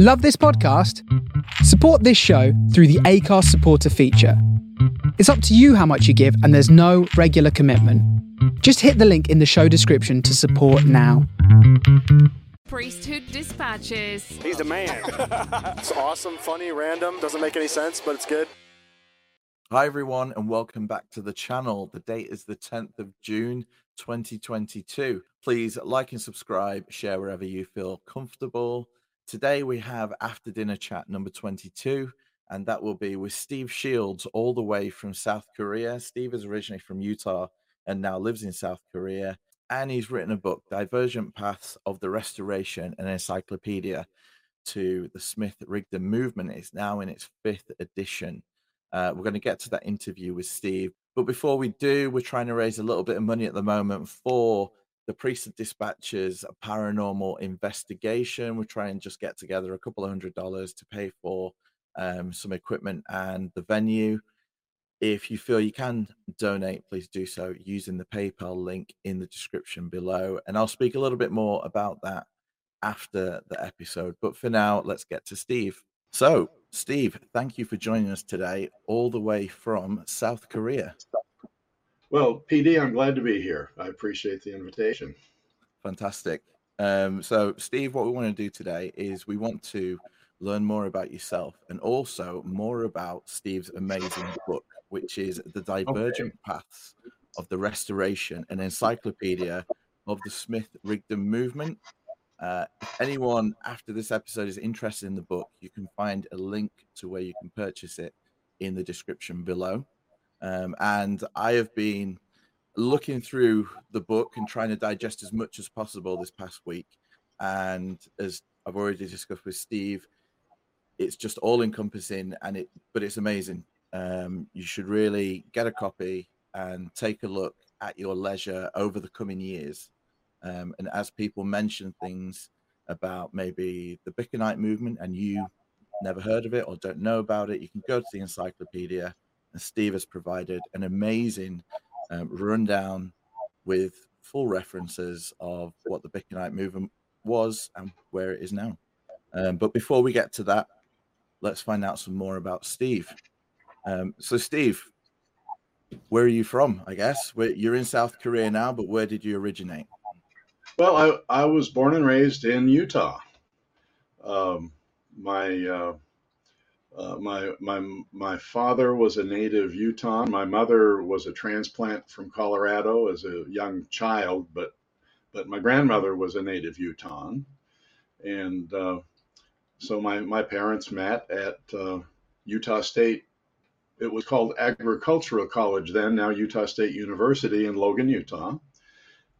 Love this podcast? Support this show through the Acast supporter feature. It's up to you how much you give, and there's no regular commitment. Just hit the link in the show description to support now. Priesthood Dispatches. He's the man. it's awesome, funny, random, doesn't make any sense, but it's good. Hi, everyone, and welcome back to the channel. The date is the 10th of June, 2022. Please like and subscribe, share wherever you feel comfortable. Today, we have After Dinner Chat number 22, and that will be with Steve Shields, all the way from South Korea. Steve is originally from Utah and now lives in South Korea. And he's written a book, Divergent Paths of the Restoration, an encyclopedia to the Smith Rigdon movement. It's now in its fifth edition. Uh, we're going to get to that interview with Steve. But before we do, we're trying to raise a little bit of money at the moment for the Priesthood Dispatches a paranormal investigation. We're trying to just get together a couple of hundred dollars to pay for um, some equipment and the venue. If you feel you can donate, please do so using the PayPal link in the description below. And I'll speak a little bit more about that after the episode. But for now, let's get to Steve. So, Steve, thank you for joining us today, all the way from South Korea. Well, PD, I'm glad to be here. I appreciate the invitation. Fantastic. Um, so, Steve, what we want to do today is we want to learn more about yourself and also more about Steve's amazing book, which is The Divergent okay. Paths of the Restoration, an encyclopedia of the Smith Rigdon movement. Uh, if anyone after this episode is interested in the book, you can find a link to where you can purchase it in the description below. Um, and I have been looking through the book and trying to digest as much as possible this past week. And as I've already discussed with Steve, it's just all encompassing and it, but it's amazing. Um, you should really get a copy and take a look at your leisure over the coming years. Um, and as people mention things about maybe the Bickertonite movement and you never heard of it or don't know about it, you can go to the encyclopedia. Steve has provided an amazing um, rundown with full references of what the Bickertonite movement was and where it is now. Um, but before we get to that, let's find out some more about Steve. Um, so, Steve, where are you from? I guess you're in South Korea now, but where did you originate? Well, I, I was born and raised in Utah. Um, my uh, uh, my my my father was a native Utah. My mother was a transplant from Colorado as a young child, but but my grandmother was a native Utah, and uh, so my, my parents met at uh, Utah State. It was called Agricultural College then, now Utah State University in Logan, Utah.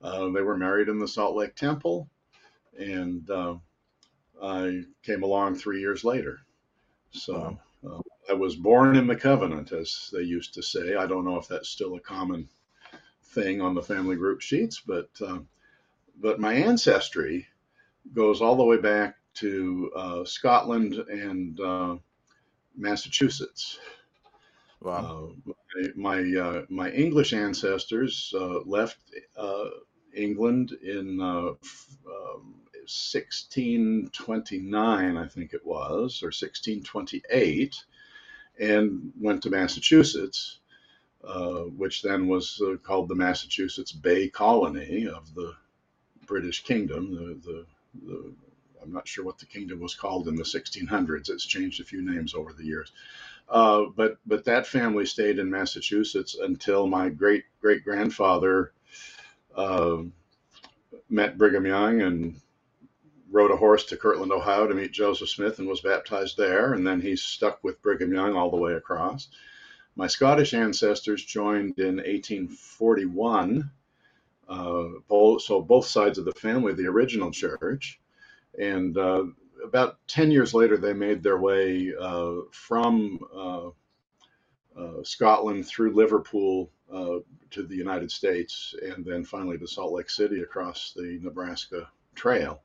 Uh, they were married in the Salt Lake Temple, and uh, I came along three years later. So uh, I was born in the covenant, as they used to say. I don't know if that's still a common thing on the family group sheets, but uh, but my ancestry goes all the way back to uh, Scotland and uh, Massachusetts. Wow. Uh, my my, uh, my, English ancestors uh, left England in 1629, um, I think it was, or 1628, and went to Massachusetts, which then was called the Massachusetts Bay Colony of the British Kingdom, the, the, the I'm not sure what the kingdom was called in the 1600s. It's changed a few names over the years. Uh, but but that family stayed in Massachusetts until my great great grandfather uh, met Brigham Young and rode a horse to Kirtland, Ohio to meet Joseph Smith and was baptized there. And then he stuck with Brigham Young all the way across. My Scottish ancestors joined in 1841. Uh, both, so both sides of the family, the original church. And uh, about 10 years later, they made their way uh, from uh, uh Scotland through Liverpool uh, to the United States, and then finally to Salt Lake City across the Nebraska Trail.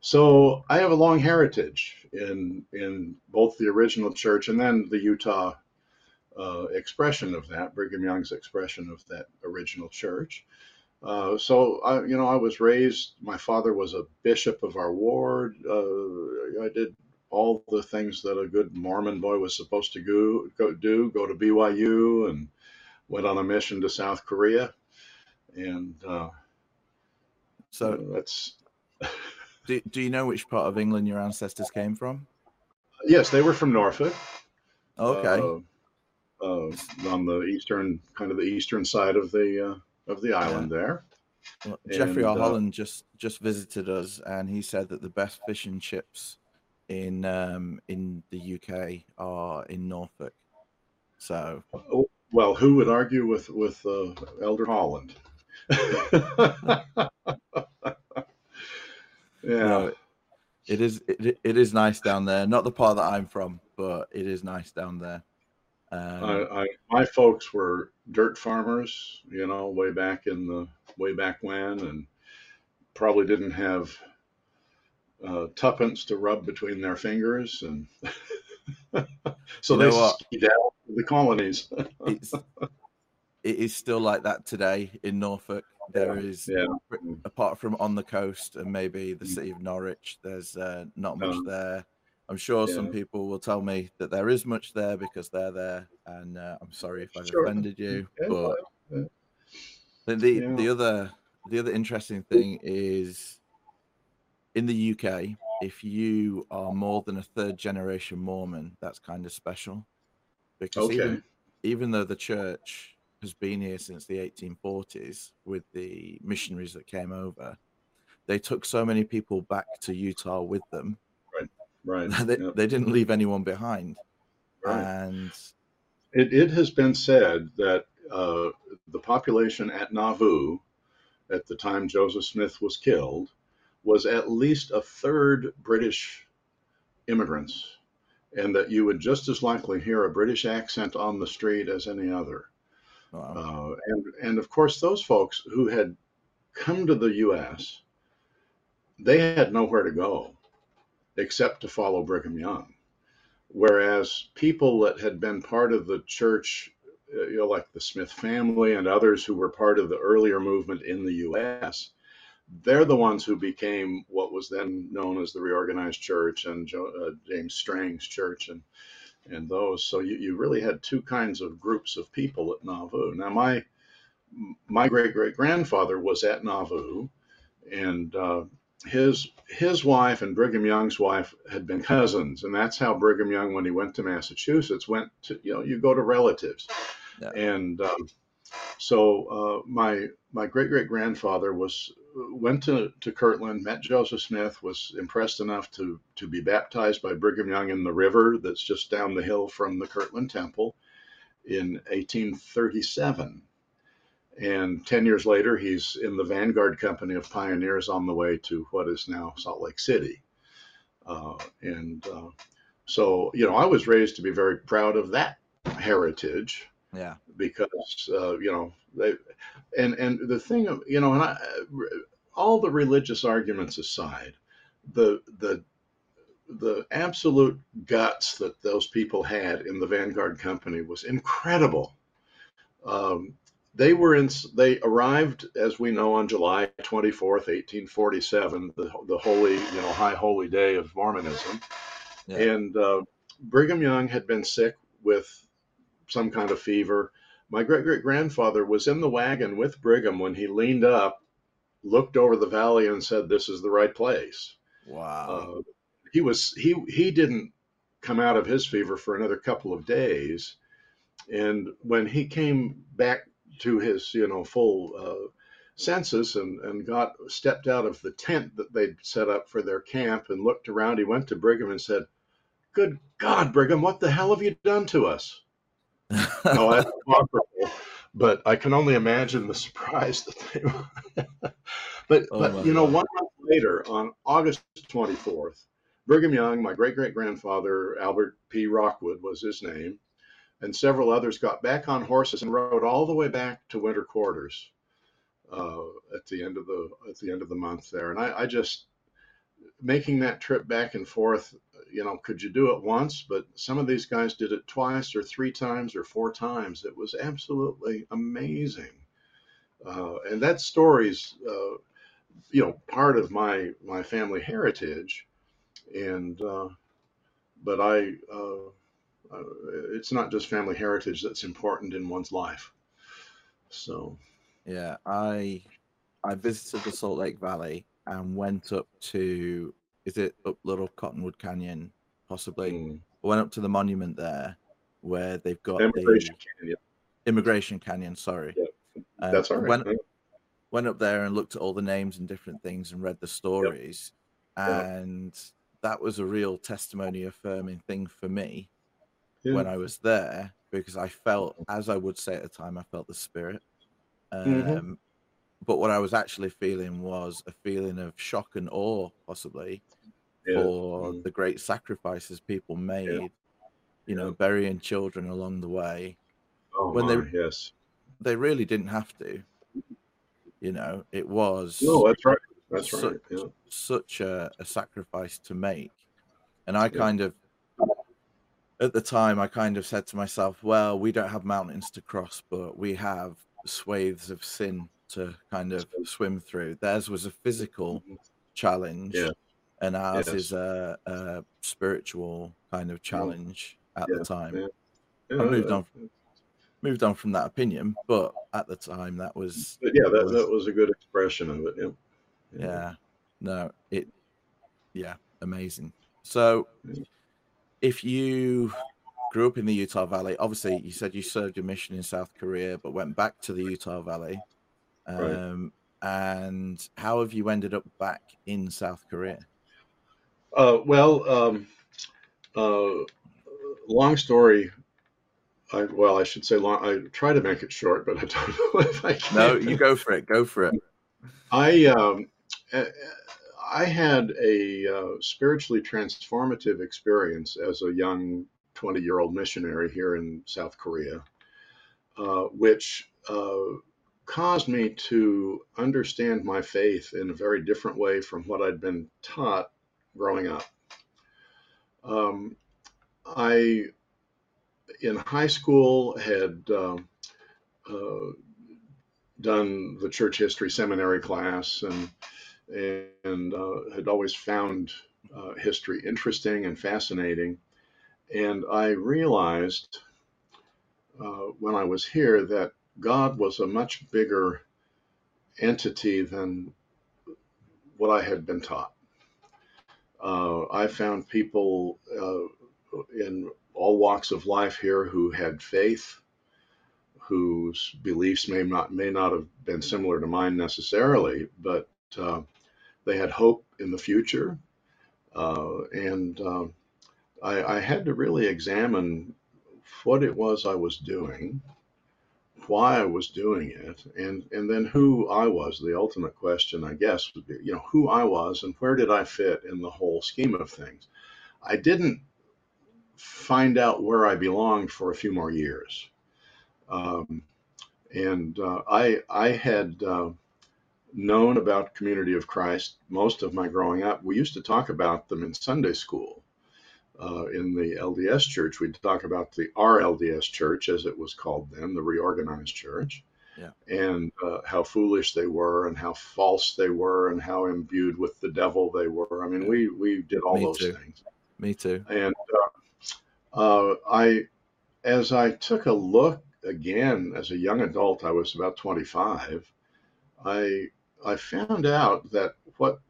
So I have a long heritage in in both the original church and then the Utah uh, expression of that, Brigham Young's expression of that original church. Uh, so I, you know, I was raised. My father was a bishop of our ward. Uh, I did all the things that a good Mormon boy was supposed to go, go do, go to BYU and went on a mission to South Korea. And uh, So, that's, do, do you know which part of England your ancestors came from? yes, they were from Norfolk. Okay. Uh, uh, on the eastern, kind of the eastern side of the uh, of the island there. Well, Jeffrey and, R. uh, Holland just just visited us, and he said that the best fish and chips in um, in the UK are in Norfolk. So Well, who would argue with with uh, Elder Holland? yeah, No, it is it, it is nice down there. Not the part that I'm from, but it is nice down there. Um, I, I, my folks were dirt farmers, you know, way back in the way back when, and probably didn't have uh, tuppence to rub between their fingers, and so You they skedaddled to the colonies. it's it is still like that today in Norfolk. There is, yeah, apart from on the coast and maybe the city of Norwich, there's uh, not much there. I'm sure some people will tell me that there is much there because they're there, and uh, I'm sorry if I've Sure. offended you. Yeah, But yeah. the the, Yeah. the other the other interesting thing is in the UK, if you are more than a third generation Mormon, that's kind of special because Okay. even even though the church has been here since the 1840s with the missionaries that came over, they took so many people back to Utah with them. right. they, yep, they didn't leave anyone behind. right. And It, it has been said that uh, the population at Nauvoo, at the time Joseph Smith was killed, was at least a third British immigrants, and that you would just as likely hear a British accent on the street as any other. Wow, Uh, and, and of course, those folks who had come to the U.S., they had nowhere to go except to follow Brigham Young. Whereas people that had been part of the church, uh, you know, like the Smith family and others who were part of the earlier movement in the U.S., they're the ones who became what was then known as the Reorganized Church and uh, James Strang's church and and those. So you, you really had two kinds of groups of people at Nauvoo. Now my my great great grandfather was at Nauvoo, and uh, his his wife and Brigham Young's wife had been cousins, and that's how Brigham Young, when he went to Massachusetts, went to you know you go to relatives, Yeah. and um, so uh, my my great great grandfather was went to, to Kirtland, met Joseph Smith, was impressed enough to to be baptized by Brigham Young in the river that's just down the hill from the Kirtland Temple in 1837. And 10 years later, he's in the Vanguard Company of Pioneers on the way to what is now Salt Lake City. Uh, and uh, so, you know, I was raised to be very proud of that heritage yeah, because uh, you know they and and the thing of you know and I, all the religious arguments aside the the the absolute guts that those people had in the Vanguard Company was incredible. Um, they were in. They arrived, as we know, on July twenty fourth, eighteen forty seven, the the holy, you know, high holy day of Mormonism, Yeah. and uh, Brigham Young had been sick with some kind of fever. My great great grandfather was in the wagon with Brigham when he leaned up, looked over the valley, and said, "This is the right place." wow, Uh, he was he he didn't come out of his fever for another couple of days, and when he came back to his you know full uh, senses and and got stepped out of the tent that they'd set up for their camp and looked around, he went to Brigham and said, "Good God, Brigham, what the hell have you done to us?" No, that's but I can only imagine the surprise that they were. but Oh but you know, God. one month later, on August 24th, Brigham Young, my great great grandfather Albert P. Rockwood was his name, and several others got back on horses and rode all the way back to winter quarters uh, at the end of the at the end of the month there. And I, I just making that trip back and forth you know, could you do it once? But some of these guys did it twice or three times or four times. It was absolutely amazing. Uh, and that story's, uh, you know, part of my, my family heritage. And, uh, but I, uh, uh, it's not just family heritage that's important in one's life. So, Yeah, I I visited the Salt Lake Valley and went up to is it up Little Cottonwood Canyon, possibly? mm, Went up to the monument there where they've got Emigration the Canyon. Emigration Canyon. Sorry, Yeah, Um, that's all right. Went went up there and looked at all the names and different things and read the stories, and that was a real testimony affirming thing for me Yeah. when I was there because I felt, as I would say at the time, I felt the spirit. Um, Mhm. But what I was actually feeling was a feeling of shock and awe, possibly, Yeah. for Mm. the great sacrifices people made, you know, burying children along the way. Oh when they- yes. They really didn't have to. You know, it was No, that's right. That's So- right. Yeah. such a, a sacrifice to make. And I Yeah. kind of, at the time, I kind of said to myself, well, we don't have mountains to cross, but we have swathes of sin to kind of swim through. Theirs was a physical mm-hmm. challenge, Yeah. and ours Yes. is a, a spiritual kind of mm-hmm. challenge at Yeah, the time. yeah. I moved Yeah, on. Moved on from that opinion, but at the time, that was mm, But yeah, that, was- that was a good expression of it. Yeah. yeah no it yeah amazing so Yeah. if you grew up in the utah valley obviously you said you served your mission in south korea but went back to the utah valley Right. um and how have you ended up back in south korea Uh, well, um, uh, long story. I, well, I should say long. I try to make it short, but I don't know if I can. no you go for it go for it I um, I had a uh, spiritually transformative experience as a young 20 year old missionary here in South Korea, uh, which uh, caused me to understand my faith in a very different way from what I'd been taught growing up. Um, I, in high school, had um, uh, done the church history seminary class and and uh, had always found uh, history interesting and fascinating. And I realized uh, when I was here that God was a much bigger entity than what I had been taught. Uh, I found people uh, in all walks of life here who had faith, whose beliefs may not may not have been similar to mine necessarily, but uh, they had hope in the future, uh, and uh, I, I had to really examine what it was I was doing, why I was doing it, and and then who I was. The ultimate question, I guess, would be you know who I was and where did I fit in the whole scheme of things. I didn't find out where I belonged for a few more years. Um, and uh, I I had uh, known about Community of Christ most of my growing up. We used to talk about them in Sunday school. Uh, in the LDS church, we'd talk about the RLDS church, as it was called then, the reorganized church, Yeah. and uh, how foolish they were, and how false they were, and how imbued with the devil they were. I mean, Yeah. we we did all Me those too. things. me too And uh, uh, I, as I took a look again as a young adult, I was about 25. I I found out that what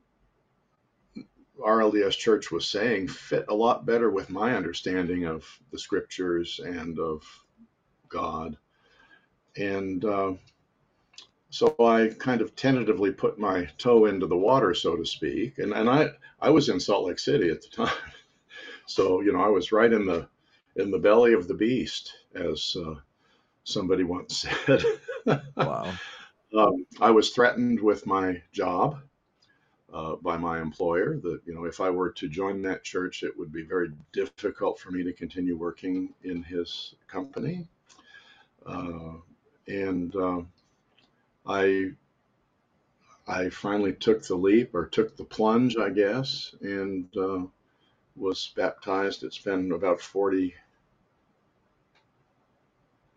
RLDS Church was saying fit a lot better with my understanding of the scriptures and of God. And uh, so I kind of tentatively put my toe into the water, so to speak. And, and I, I was in Salt Lake City at the time. So, you know, I was right in the in the belly of the beast, as uh, somebody once said. wow um, I was threatened with my job uh, by my employer. That you know, if I were to join that church, it would be very difficult for me to continue working in his company. Uh, and uh, I, I finally took the leap or took the plunge, I guess, and uh, was baptized. It's been about forty.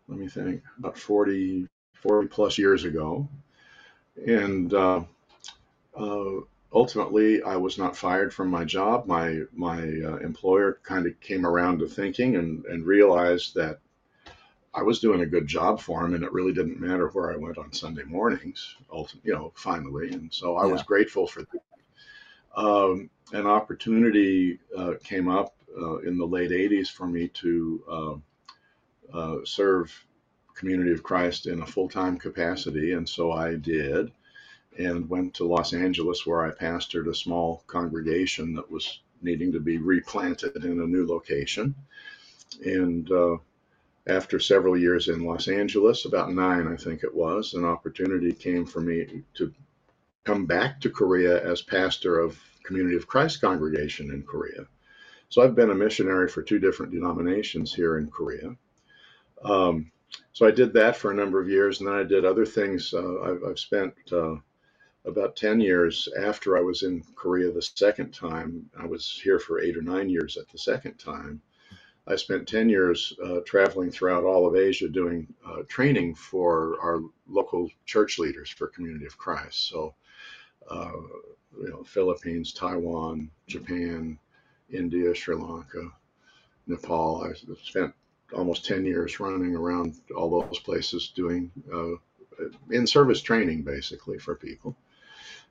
Let me think. About 40, 40 plus years ago and uh, uh, ultimately, I was not fired from my job. My my uh, employer kind of came around to thinking and, and realized that I was doing a good job for him, and it really didn't matter where I went on Sunday mornings. Ultimately, you know, finally, and so I yeah. was grateful for that. Um, an opportunity uh, came up uh, in the late '80s for me to um, uh, serve Community of Christ in a full-time capacity, and so I did, and went to Los Angeles where I pastored a small congregation that was needing to be replanted in a new location, and uh, after several years in Los Angeles, about nine, I think it was, an opportunity came for me to come back to Korea as pastor of Community of Christ congregation in Korea. So I've been a missionary for two different denominations here in Korea. Um, so I did that for a number of years, and then I did other things. Uh, I've, I've, spent uh, about 10 years after I was in Korea the second time. I was here for eight or nine years at the second time. I spent 10 years uh, traveling throughout all of Asia doing uh, training for our local church leaders for Community of Christ. So, uh, you know, Philippines, Taiwan, Japan, India, Sri Lanka, Nepal. I spent almost 10 years running around all those places doing uh, in service training basically for people.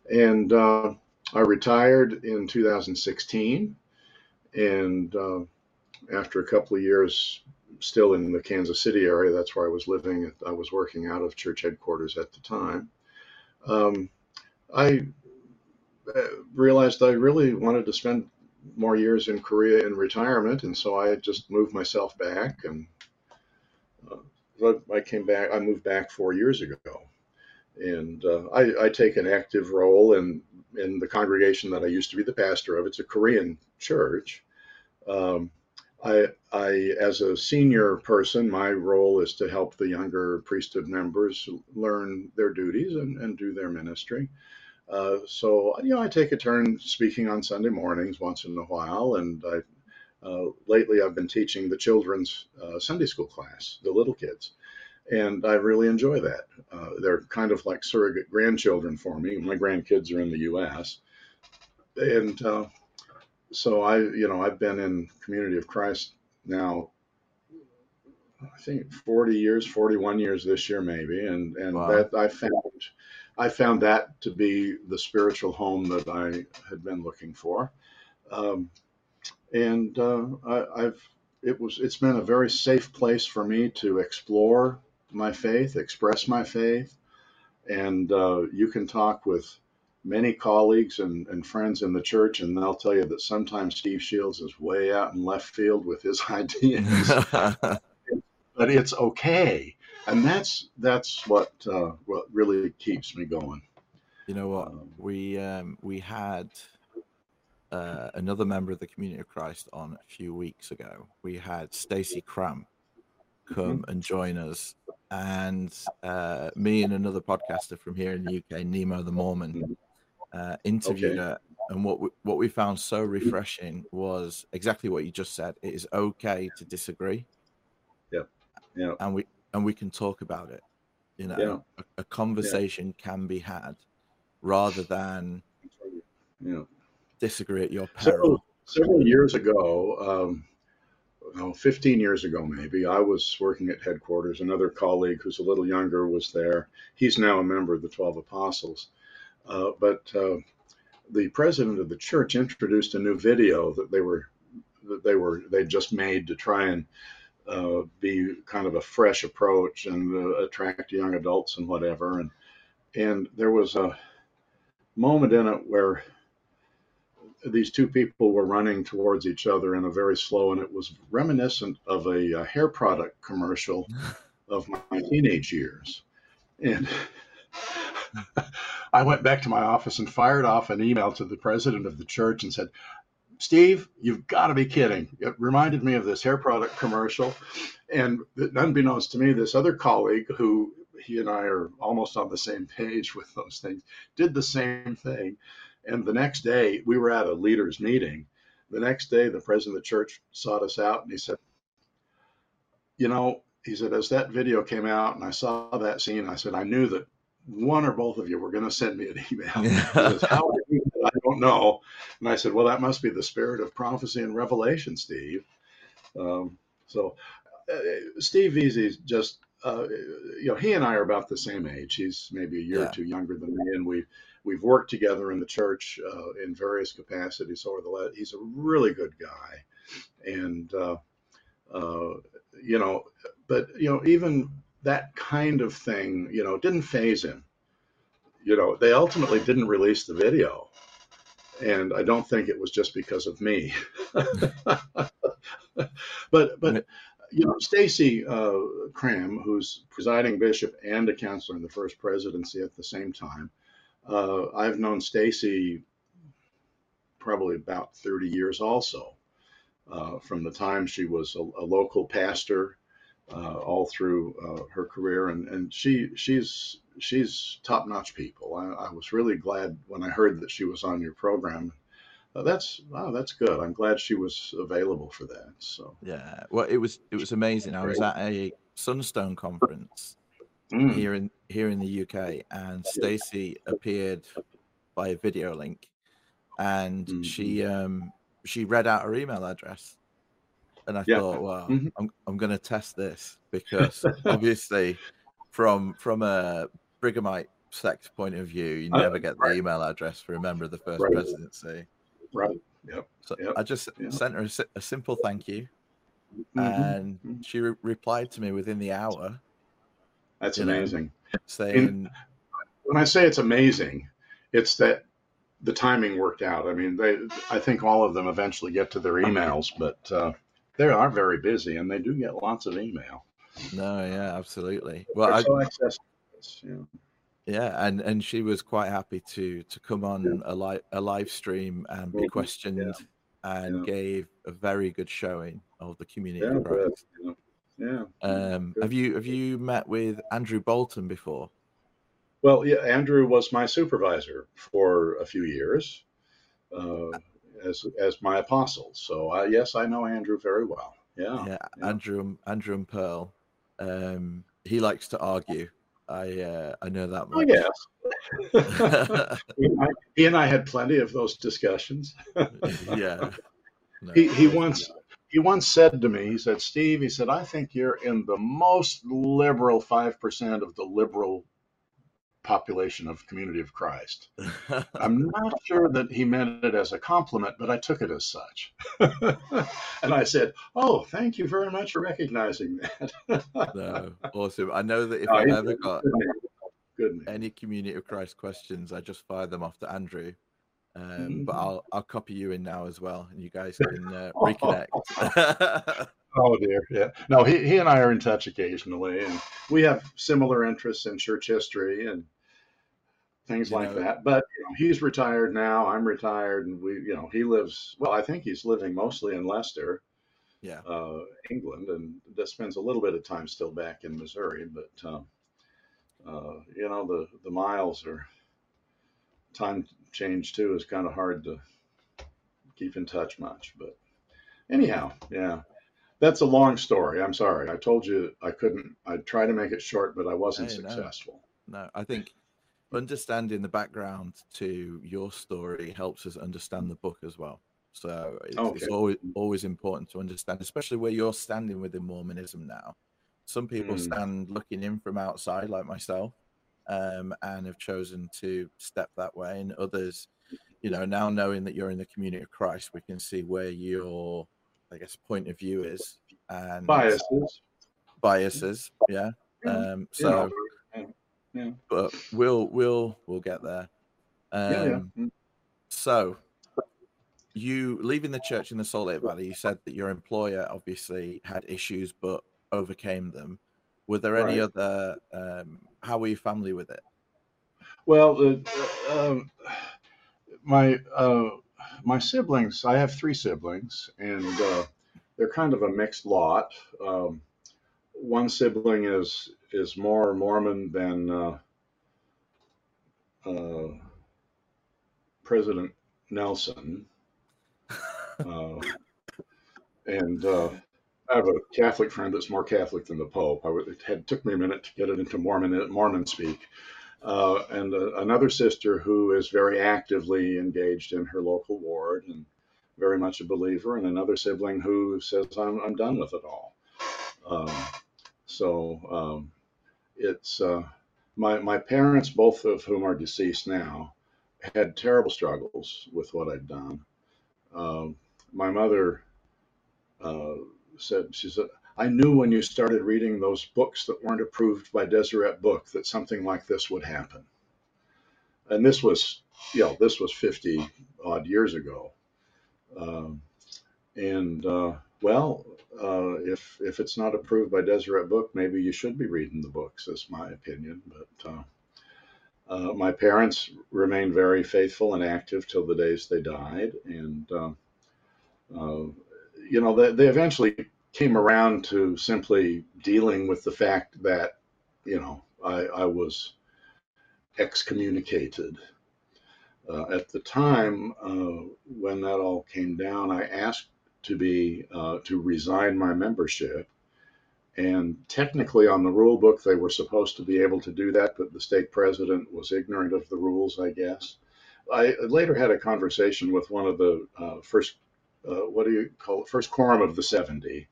And uh, I retired in 2016 and uh, after a couple of years still in the Kansas City area, that's where I was living. I was working out of church headquarters at the time. Um, I uh, realized I really wanted to spend more years in Korea in retirement, and so I just moved myself back. And uh, I came back. I moved back four years ago, and uh, I, I, take an active role in in the congregation that I used to be the pastor of. It's a Korean church. Um, I, I, as a senior person, my role is to help the younger priesthood members learn their duties and, and do their ministry. Uh, so, you know, I take a turn speaking on Sunday mornings once in a while, and I, uh, lately I've been teaching the children's uh, Sunday school class, the little kids, and I really enjoy that. Uh, they're kind of like surrogate grandchildren for me. My grandkids are in the U.S., and uh, so I, you know, I've been in Community of Christ now, I think 40 years, 41 years this year maybe, and and wow. that I found, I found that to be the spiritual home that I had been looking for, um, and uh, I, I've it was it's been a very safe place for me to explore my faith, express my faith, and uh, you can talk with many colleagues and, and friends in the church, and they'll tell you that sometimes Steve Shields is way out in left field with his ideas. but it's okay, and that's that's what uh, what really keeps me going. You know what? Um, we um, we had uh, another member of the Community of Christ on a few weeks ago. We had Stassi Cramm come mm-hmm. and join us, and uh, me and another podcaster from here in the UK, Nemo the Mormon. Mm-hmm uh, interviewed okay. her, and what we, what we found so refreshing was exactly what you just said. It is okay to disagree. Yeah, yeah, and we and we can talk about it. You know, yeah. a, a, conversation yeah. can be had rather than yeah. disagree at your peril. Several, several years ago, um, oh, 15 years ago maybe, I was working at headquarters. Another colleague who's a little younger was there. He's now a member of the 12 Apostles. Uh, but uh, the president of the church introduced a new video that they were that they were they just made to try and uh, be kind of a fresh approach and uh, attract young adults and whatever. And and there was a moment in it where these two people were running towards each other in a very slow, and it was reminiscent of a, a hair product commercial of my teenage years. And I went back to my office and fired off an email to the president of the church and said, Steve, you've got to be kidding. It reminded me of this hair product commercial. And unbeknownst to me, this other colleague who he and I are almost on the same page with those things did the same thing. And the next day, we were at a leaders' meeting. The next day, the president of the church sought us out and he said, You know, he said, as that video came out and I saw that scene, I said, I knew that one or both of you were going to send me an email. how, did you, I don't know. And I said, well, that must be the spirit of prophecy and revelation, Steve. Um, so uh, Steve Veazey just, uh, you know, he and I are about the same age. He's maybe a year Yeah. or two younger than me, and we we've worked together in the church uh, in various capacities over the last. He's a really good guy, and uh, uh, you know, but you know, even that kind of thing, you know, didn't phase him. You know, they ultimately didn't release the video, and I don't think it was just because of me. but but you know, Stassi uh, Cramm, who's presiding bishop and a counselor in the first presidency at the same time, uh, I've known Stassi probably about 30 years also, uh, from the time she was a, a local pastor uh, all through uh, her career, and, and she she's she's top notch people. I, I was really glad when I heard that she was on your program. Uh, that's wow, that's good. I'm glad she was available for that. So Yeah. Well, it was it was amazing. I was at a Sunstone conference Mm, here in here in the UK, and Stassi appeared by a video link, and Mhm. she um she read out her email address, and I Yeah. thought, well, Mhm. I'm I'm going to test this because obviously, from from a Brighamite sect point of view, you Uh, never get the right. email address for a member of the first Right. presidency. right. Yep. So Yep. I just Yeah. sent her a, a simple thank you, Mhm. and Mhm. she re- replied to me within the hour That's you know, amazing. saying, when I say it's amazing, it's that the timing worked out. I mean, they, I think all of them eventually get to their emails, but uh, they are very busy and they do get lots of email. "No, yeah, absolutely." Well, I, so. It's, yeah, and and she was quite happy to to come on a live a live stream and be Mhm. questioned, and Yeah. gave a very good showing of the community. Yeah, of good. Christ. you know. Yeah. Um, have you have you met with Andrew Bolton before? Well, yeah, Andrew was my supervisor for a few years uh, as as my apostle. So I, yes, I know Andrew very well. Yeah. yeah, yeah. Andrew and Andrew and Pearl. Um, he likes to argue. I uh, I know that Oh much. yes. he, and I, he and I had plenty of those discussions. yeah. No, he, he once he once said to me, he said, Steve, he said, I think you're in the most liberal five percent of the liberal population of Community of Christ. I'm not sure that he meant it as a compliment, but I took it as such. and I said, Oh, thank you very much for recognizing that. no, awesome. I know that if No, I've ever got good man. Good man. any Community of Christ questions, I just fire them off to Andrew. Um, but Mhm. I'll I'll copy you in now as well, and you guys can uh, reconnect. Oh dear, yeah. No, he, he and I are in touch occasionally, and we have similar interests in church history and things You like know- that. But you know, he's retired now. I'm retired, and we, you know, he lives. Well, I think he's living mostly in Leicester, yeah, uh, England, and that spends a little bit of time still back in Missouri. But um, uh, you know, the the miles are time change too is kind of hard to keep in touch much. But anyhow, yeah. That's a long story. I'm sorry. I told you I couldn't. I tried to make it short, but I wasn't Hey, successful. no, I think understanding the background to your story helps us understand the book as well. So it's, it's always always important to understand, especially where you're standing within Mormonism now. Some people Mm. stand looking in from outside, like myself, um, and have chosen to step that way, and others, you know, now knowing that you're in the community of Christ, we can see where your, I guess, point of view is and Biases. biases. Yeah. Um, so yeah, yeah. but we'll we'll we'll get there. Um, yeah. So, you leaving the church in the Salt Lake Valley, you said that your employer obviously had issues but overcame them. Were there any other? Um, how were your family with it? Well, uh, um, my uh, my siblings. I have three siblings, and uh, they're kind of a mixed lot. Um, one sibling is is more Mormon than uh, uh, President Nelson, uh, and uh, I have a Catholic friend that's more Catholic than the Pope. I it had took me a minute to get it into Mormon Mormon speak. uh, and uh, another sister who is very actively engaged in her local ward and very much a believer, and another sibling who says, I'm, I'm done with it all. Um, so um, it's uh, my, my parents, both of whom are deceased now, had terrible struggles with what I'd done. Um, my mother uh, said, she said, I knew when you started reading those books that weren't approved by Deseret Book that something like this would happen. And this was, you know, this was 50 odd years ago. Um, and uh, well, uh, if if it's not approved by Deseret Book, maybe you should be reading the books. That's my opinion. But uh, uh, my parents remained very faithful and active till the days they died, and uh, uh, you know they, they eventually came around to simply dealing with the fact that you know I, I was excommunicated. Uh, at the time uh, when that all came down, I asked to be uh, to resign my membership. And technically, on the rule book, they were supposed to be able to do that, but the stake president was ignorant of the rules, I guess. I later had a conversation with one of the uh, first, uh, what do you call it, first quorum of the 70,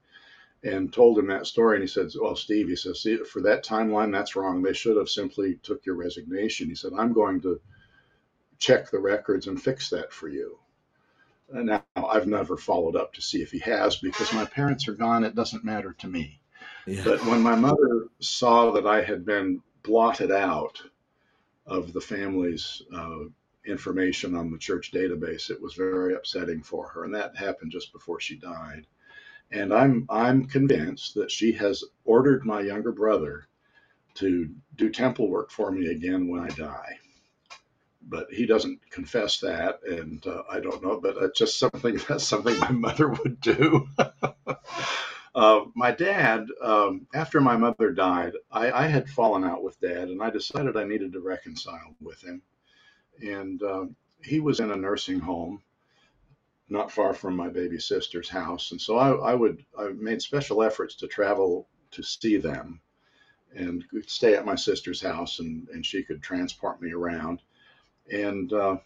and told him that story. And he said, "Well, Steve," he says, "See, for that timeline, that's wrong. They should have simply took your resignation." He said, "I'm going to check the records and fix that for you." And now I've never followed up to see if he has because my parents are gone. It doesn't matter to me. Yeah. But when my mother saw that I had been blotted out of the family's uh, information on the church database, it was very upsetting for her, and that happened just before she died. And I'm I'm convinced that she has ordered my younger brother to do temple work for me again when I die but he doesn't confess that, and uh, I don't know. But it's just something that's something my mother would do. uh, my dad, um, after my mother died, I, I, had fallen out with dad, and I decided I needed to reconcile with him. And um, he was in a nursing home, not far from my baby sister's house, and so I, I would I made special efforts to travel to see them and stay at my sister's house and, and she could transport me around. And uh,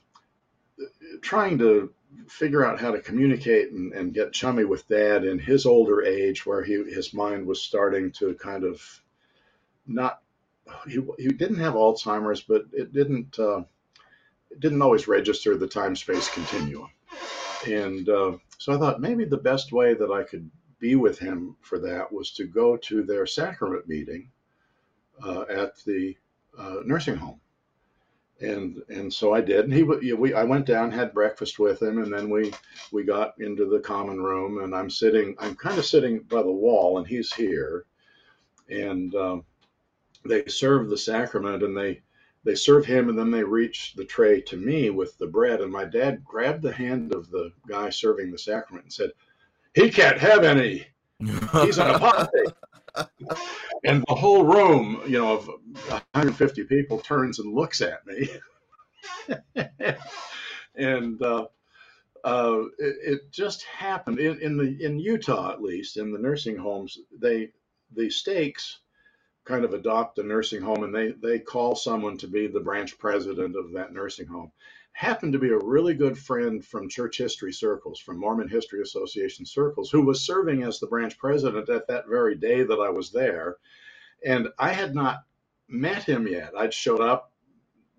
trying to figure out how to communicate and, and, get chummy with dad in his older age where he his mind was starting to kind of not he, he didn't have alzheimer's but it didn't uh, didn't always register the time space continuum. And uh, so i thought maybe the best way that i could be with him for that was to go to their sacrament meeting uh, at the uh, nursing home. And and so I did. And he we I went down, had breakfast with him, and then we we got into the common room, and I'm sitting, I'm kind of sitting by the wall, and he's here, and um, they serve the sacrament, and they they serve him, and then they reach the tray to me with the bread, and my dad grabbed the hand of the guy serving the sacrament and said, "He can't have any. He's an apostate." and the whole room, you know, of 150 people turns and looks at me. and uh, uh, it, it, just happened in, in, the in Utah, at least in the nursing homes. They the stakes kind of adopt a nursing home, and they they call someone to be the branch president of that nursing home happened to be a really good friend from church history circles, from Mormon History Association circles, who was serving as the branch president at that very day that I was there. And I had not met him yet. I'd showed up,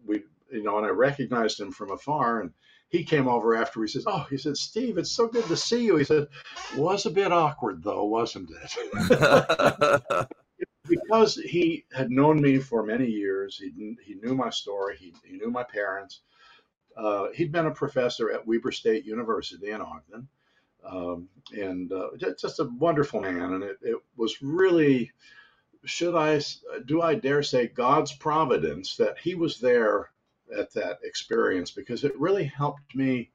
we, you know, and I recognized him from afar. And he came over after. He says, "Oh, he said, Steve, it's so good to see you." He said, "Was a bit awkward though, wasn't it?" because he had known me for many years. He he knew my story. He he knew my parents uh, he'd been a professor at Weber State University in Ogden, um, and uh, just a wonderful man. And it, it, was really, should I, do I dare say, God's providence that he was there at that experience because it really helped me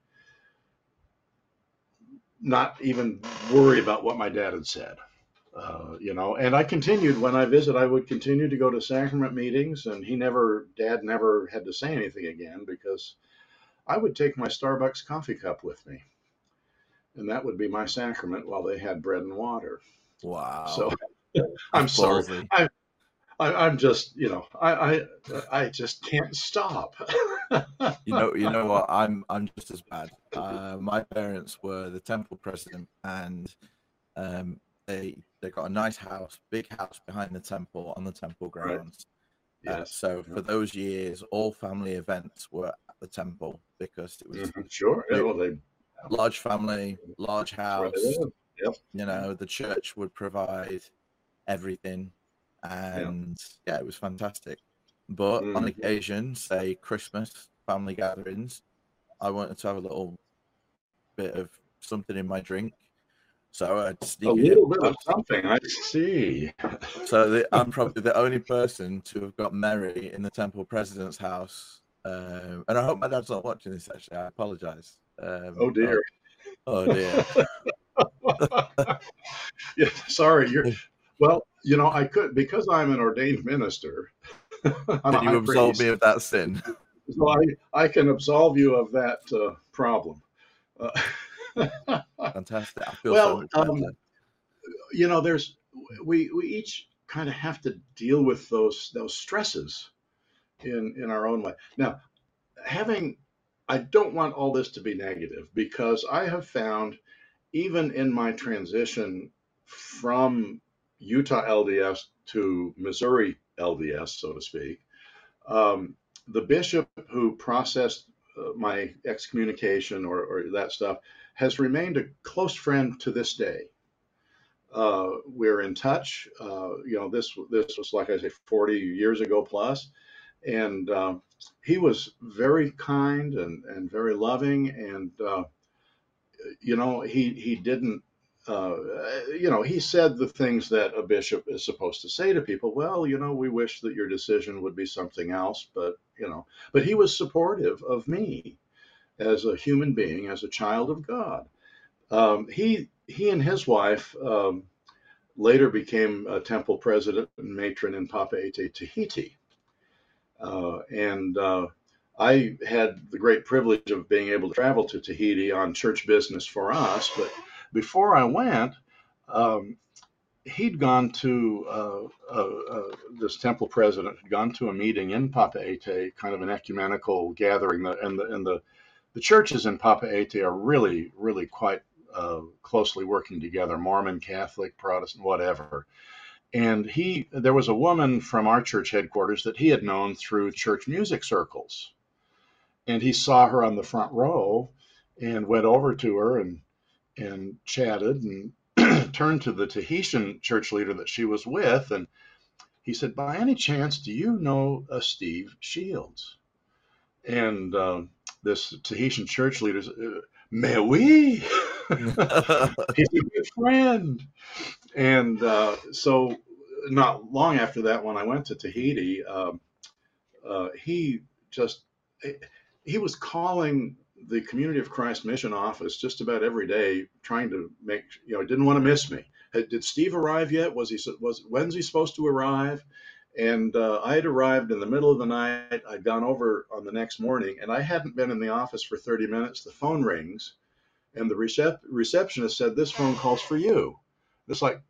not even worry about what my dad had said. Uh, you know, and I continued when I visit, I would continue to go to sacrament meetings, and he never, dad never had to say anything again because I would take my Starbucks coffee cup with me, and that would be my sacrament while they had bread and water. Wow. So I'm sorry. I, I, I'm just, you know, I, I, I just can't stop. You know, you know what? I'm I'm just as bad. Uh, my parents were the temple president, and um, they they got a nice house, big house behind the temple on the temple Right. grounds. Uh, so Yeah. for those years, all family events were at the temple because it was Mhm, Sure. Yeah, well, they, large family, large house. live. Yep. You know, the church would provide everything, and yeah, it was fantastic. But on Mhm. occasion, say Christmas family gatherings, I wanted to have a little bit of something in my drink, so I'd sneak A little bit of something. I see. So the, I'm probably the only person to have got merry in the temple president's house. Um, and I hope my dad's not watching this. Actually, I apologize. Um, Oh dear. Oh, oh dear. yeah. Sorry. You're. Well, you know, I could because I'm an ordained minister. I'm Can you absolve priest, me of that sin? So I, I can absolve you of that uh, problem. Uh, Fantastic. Well, so um, you know, there's we we each kind of have to deal with those those stresses in in our own way. Now, having I don't want all this to be negative because I have found even in my transition from Utah LDS to Missouri LDS, so to speak, um, the bishop who processed uh, my excommunication or, or that stuff has remained a close friend to this day. Uh, we're in touch. Uh, you know, this this was like I say, 40 years ago plus, and um, he was very kind and, and very loving, and uh, you know, he he didn't. Uh, you know, he said the things that a bishop is supposed to say to people. Well, you know, we wish that your decision would be something else, but you know, but he was supportive of me as a human being, as a child of God. Um, he he and his wife um, later became a temple president and matron in Papeete, Tahiti, uh, and uh, I had the great privilege of being able to travel to Tahiti on church business for us. But before I went, um, he'd gone to uh, uh, uh, this temple president had gone to a meeting in Papeete, kind of an ecumenical gathering, The- and the and the the churches in Papeete are really, really quite uh, closely working together Mormon, Catholic, Protestant, whatever. And he, there was a woman from our church headquarters that he had known through church music circles. And he saw her on the front row and went over to her and, and chatted and turned to the Tahitian church leader that she was with. And he said, By any chance, do you know a Steve Shields? And um, this Tahitian church leader "Uh, Mais oui. He's a good friend. And uh, so, not long after that, when I went to Tahiti, um, uh, he just he was calling the Community of Christ Mission Office just about every day, trying to make you know didn't want to miss me. Did Steve arrive yet? Was he was when's he supposed to arrive? And uh, I had arrived in the middle of the night. I'd gone over on the next morning, and I hadn't been in the office for 30 minutes. The phone rings, and the recep- receptionist said, "This phone call's for you." It's like,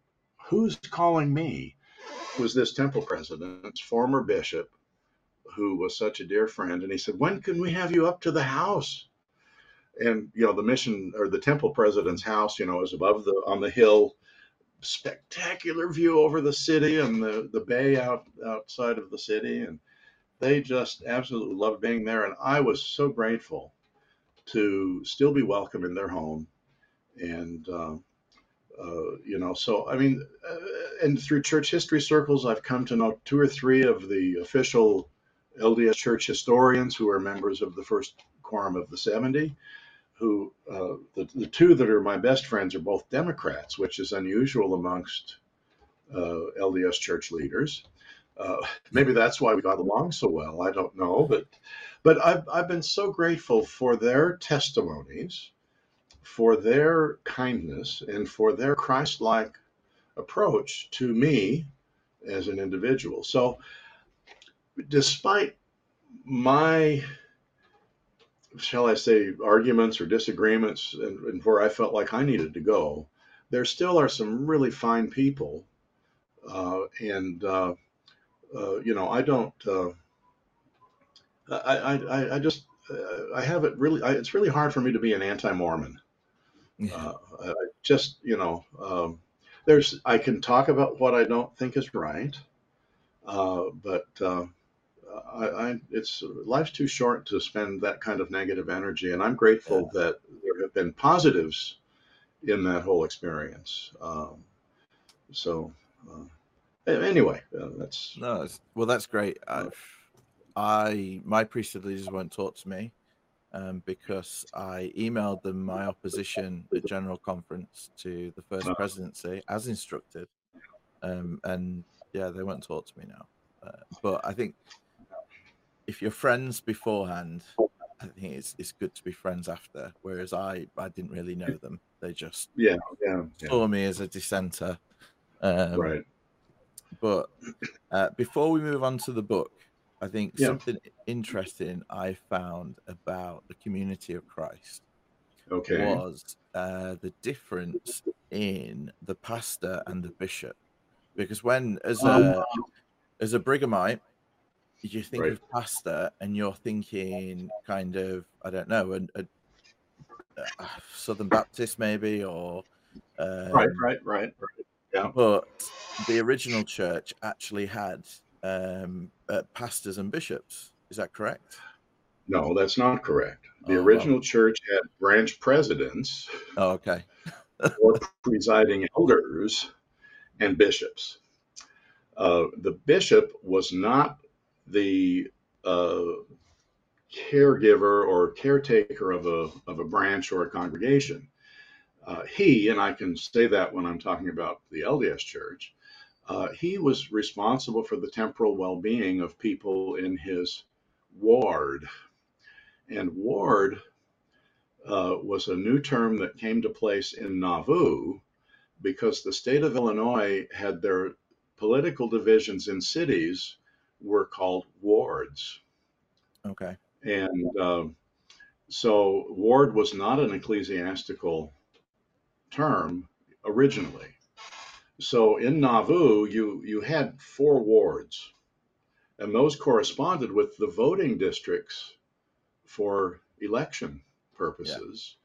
who's calling me? It was this temple president's former bishop, who was such a dear friend, and he said, "When can we have you up to the house?" And you know, the mission or the temple president's house, you know, is above the on the hill, spectacular view over the city and the the bay out outside of the city, and they just absolutely loved being there, and I was so grateful to still be welcome in their home, and. Uh, uh, you know, so I mean, uh, and through church history circles, I've come to know two or three of the official LDS church historians who are members of the first quorum of the 70. Who uh, the, the two that are my best friends are both Democrats, which is unusual amongst uh, LDS church leaders. Uh, maybe that's why we got along so well. I don't know, but but I've I've been so grateful for their testimonies for their kindness and for their Christ like approach to me as an individual. So, despite my, shall I say, arguments or disagreements and, and where I felt like I needed to go, there still are some really fine people. Uh, and uh, uh, you know, I don't. Uh, I, I, I just uh, I have it really. I, it's really hard for me to be an anti-Mormon. Yeah. Uh, I just you know, um, there's I can talk about what I don't think is right, uh, but uh, I, I it's life's too short to spend that kind of negative energy, and I'm grateful that there have been positives in that whole experience. Um, so uh, anyway, uh, that's No, it's, well, that's great. I've, I my priesthood leaders won't talk to me um, because I emailed them my opposition at general conference to the first Uh. presidency as instructed, um, and yeah, they won't talk to me now. Uh, but I think if you're friends beforehand, I think it's it's good to be friends after. Whereas I I didn't really know them; they just yeah, yeah, yeah. saw me as a dissenter. Um, right. but uh, before we move on to the book, I think Yeah. something interesting I found about the community of Christ Okay. was uh, the difference in the pastor and the bishop. Because when, as a as a Brighamite, you think Right. of pastor and you're thinking kind of I don't know a, a, a Southern Baptist maybe or um, Right, right, right, right. but the original church actually had um, uh, pastors and bishops. Is that correct? No, that's not correct. The Oh, well. original church had branch presidents Oh, okay. or presiding elders and bishops. Uh, the bishop was not the uh, caregiver or caretaker of a, of a branch or a congregation. Uh, he, and I can say that when I'm talking about the LDS church, uh, he was responsible for the temporal well being of people in his ward. And ward uh, was a new term that came to place in Nauvoo because the state of Illinois had their political divisions in cities were called wards. Okay. And um, so ward was not an ecclesiastical term originally. So in Nauvoo, you, you had four wards, and those corresponded with the voting districts for election purposes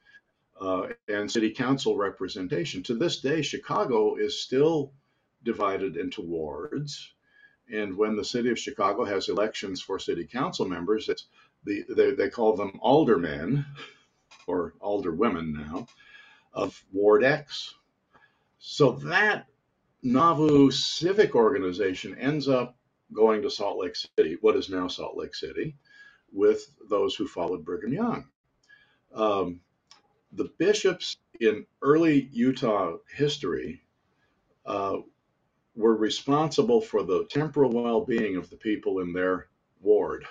uh, and city council representation. To this day, Chicago is still divided into wards. And when the city of Chicago has elections for city council members, it's the, they, they call them aldermen or alderwomen now of Ward X. So that Nauvoo civic organization ends up going to Salt Lake City, what is now Salt Lake City, with those who followed Brigham Young. Um, the bishops in early Utah history uh, were responsible for the temporal well being of the people in their ward.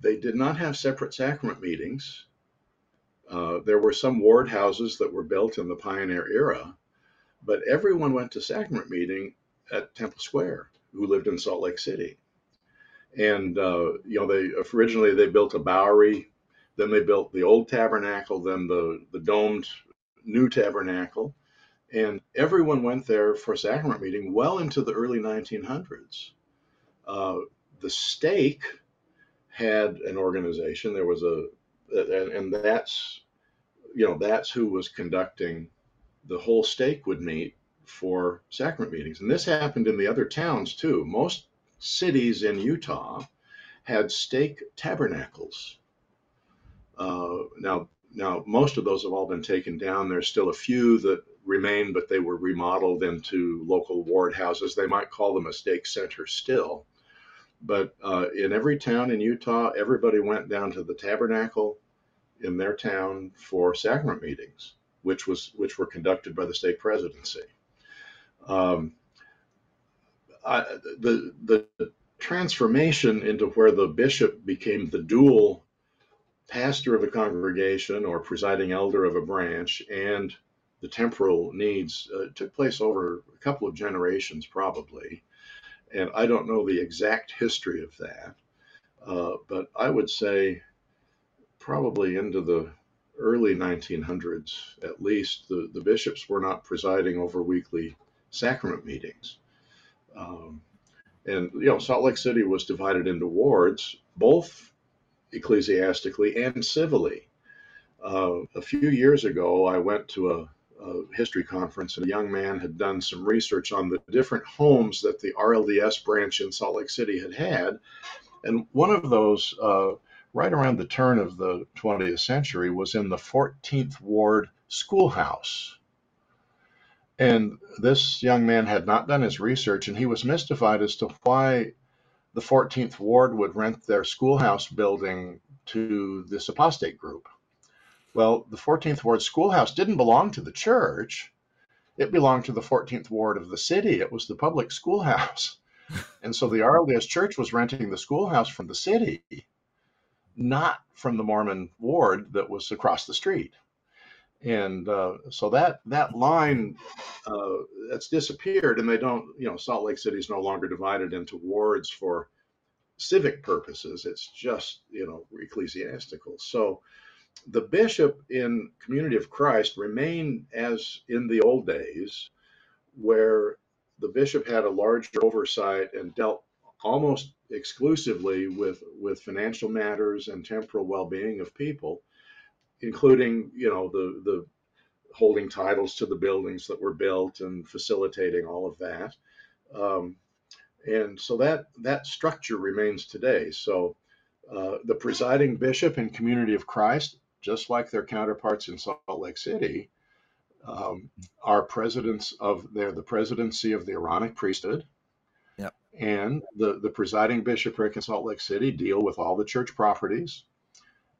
They did not have separate sacrament meetings. Uh, there were some ward houses that were built in the pioneer era, but everyone went to sacrament meeting at Temple Square who lived in Salt Lake City. And, uh, you know, they originally they built a Bowery, then they built the old tabernacle, then the, the domed new tabernacle. And everyone went there for sacrament meeting well into the early 1900s. Uh, the stake had an organization. There was a, and, and that's, you know, that's who was conducting the whole stake would meet for sacrament meetings. And this happened in the other towns too. Most cities in Utah had stake tabernacles. Uh, now, now most of those have all been taken down. There's still a few that remain, but they were remodeled into local ward houses. They might call them a stake center still. But uh, in every town in Utah, everybody went down to the tabernacle in their town for sacrament meetings, which was which were conducted by the stake presidency. Um, I, the the transformation into where the bishop became the dual pastor of a congregation or presiding elder of a branch and the temporal needs uh, took place over a couple of generations probably and i don't know the exact history of that uh, but i would say probably into the early 1900s at least the, the bishops were not presiding over weekly sacrament meetings um, And you know, Salt Lake City was divided into wards, both ecclesiastically and civilly. Uh, a few years ago, I went to a, a, history conference, and a young man had done some research on the different homes that the RLDS branch in Salt Lake City had had. And one of those, uh, right around the turn of the 20th century, was in the 14th Ward schoolhouse. And this young man had not done his research, and he was mystified as to why the 14th Ward would rent their schoolhouse building to this apostate group. Well, the 14th Ward schoolhouse didn't belong to the church. It belonged to the 14th Ward of the city. It was the public schoolhouse. and so the RLDS church was renting the schoolhouse from the city, not from the Mormon ward that was across the street and uh, so that that line uh, that's disappeared, and they don't. You know, Salt Lake City is no longer divided into wards for civic purposes. It's just you know ecclesiastical. So the bishop in Community of Christ remained as in the old days, where the bishop had a larger oversight and dealt almost exclusively with with financial matters and temporal well-being of people including you know the the holding titles to the buildings that were built and facilitating all of that. Um, and so that that structure remains today. So uh, the presiding bishop in Community of Christ, just like their counterparts in Salt Lake City, um, are presidents of they're the presidency of the Aaronic priesthood. Yep. And the, the presiding bishopric in Salt Lake City deal with all the church properties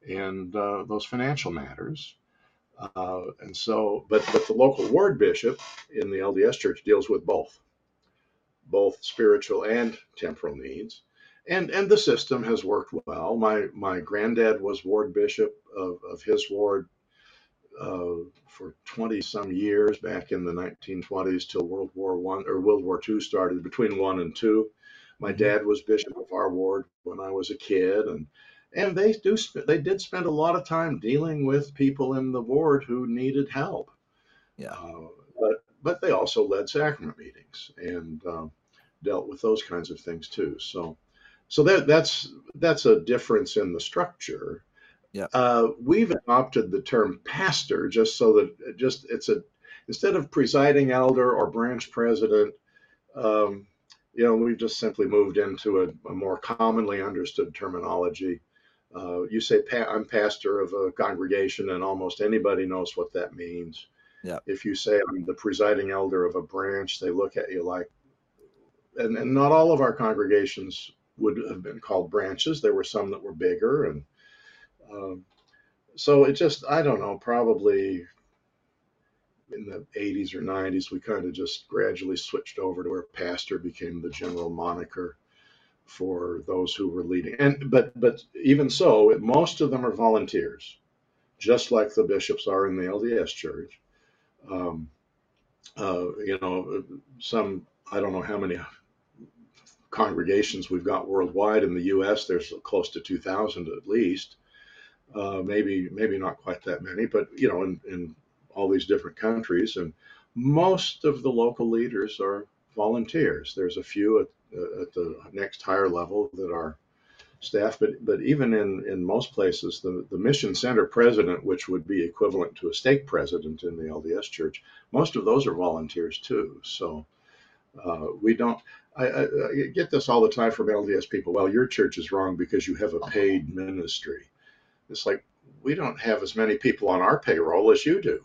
and uh, those financial matters. Uh, and so, but but the local ward bishop in the LDS Church deals with both, both spiritual and temporal needs, and and the system has worked well. My my granddad was ward bishop of, of his ward uh, for 20 some years back in the 1920s till World War One or World War Two started. Between one and two, my mm-hmm. dad was bishop of our ward when I was a kid, and and they do they did spend a lot of time dealing with people in the ward who needed help. Yeah. Uh, but but they also led sacrament meetings and um, dealt with those kinds of things too. So so that that's that's a difference in the structure. Yeah. Uh, we've adopted the term pastor just so that just it's a instead of presiding elder or branch president. Um, you know, we've just simply moved into a, a more commonly understood terminology uh, you say pa- I'm pastor of a congregation, and almost anybody knows what that means. Yeah. If you say I'm the presiding elder of a branch, they look at you like, and, and not all of our congregations would have been called branches. There were some that were bigger, and um, so it just I don't know. Probably in the 80s or 90s, we kind of just gradually switched over to where pastor became the general moniker for those who were leading. And but but even so, most of them are volunteers, just like the bishops are in the LDS Church. Um, uh, you know, some I don't know how many congregations we've got worldwide in the U.S. There's close to 2,000 at least. Uh, maybe maybe not quite that many, but you know, in, in all these different countries, and most of the local leaders are volunteers. There's a few at uh, at the next higher level that are staff. But but even in in most places, the the mission center president, which would be equivalent to a stake president in the LDS Church, most of those are volunteers too. So uh, we don't. I, I, I, get this all the time from LDS people. Well, your church is wrong because you have a paid uh-huh. ministry. It's like we don't have as many people on our payroll as you do.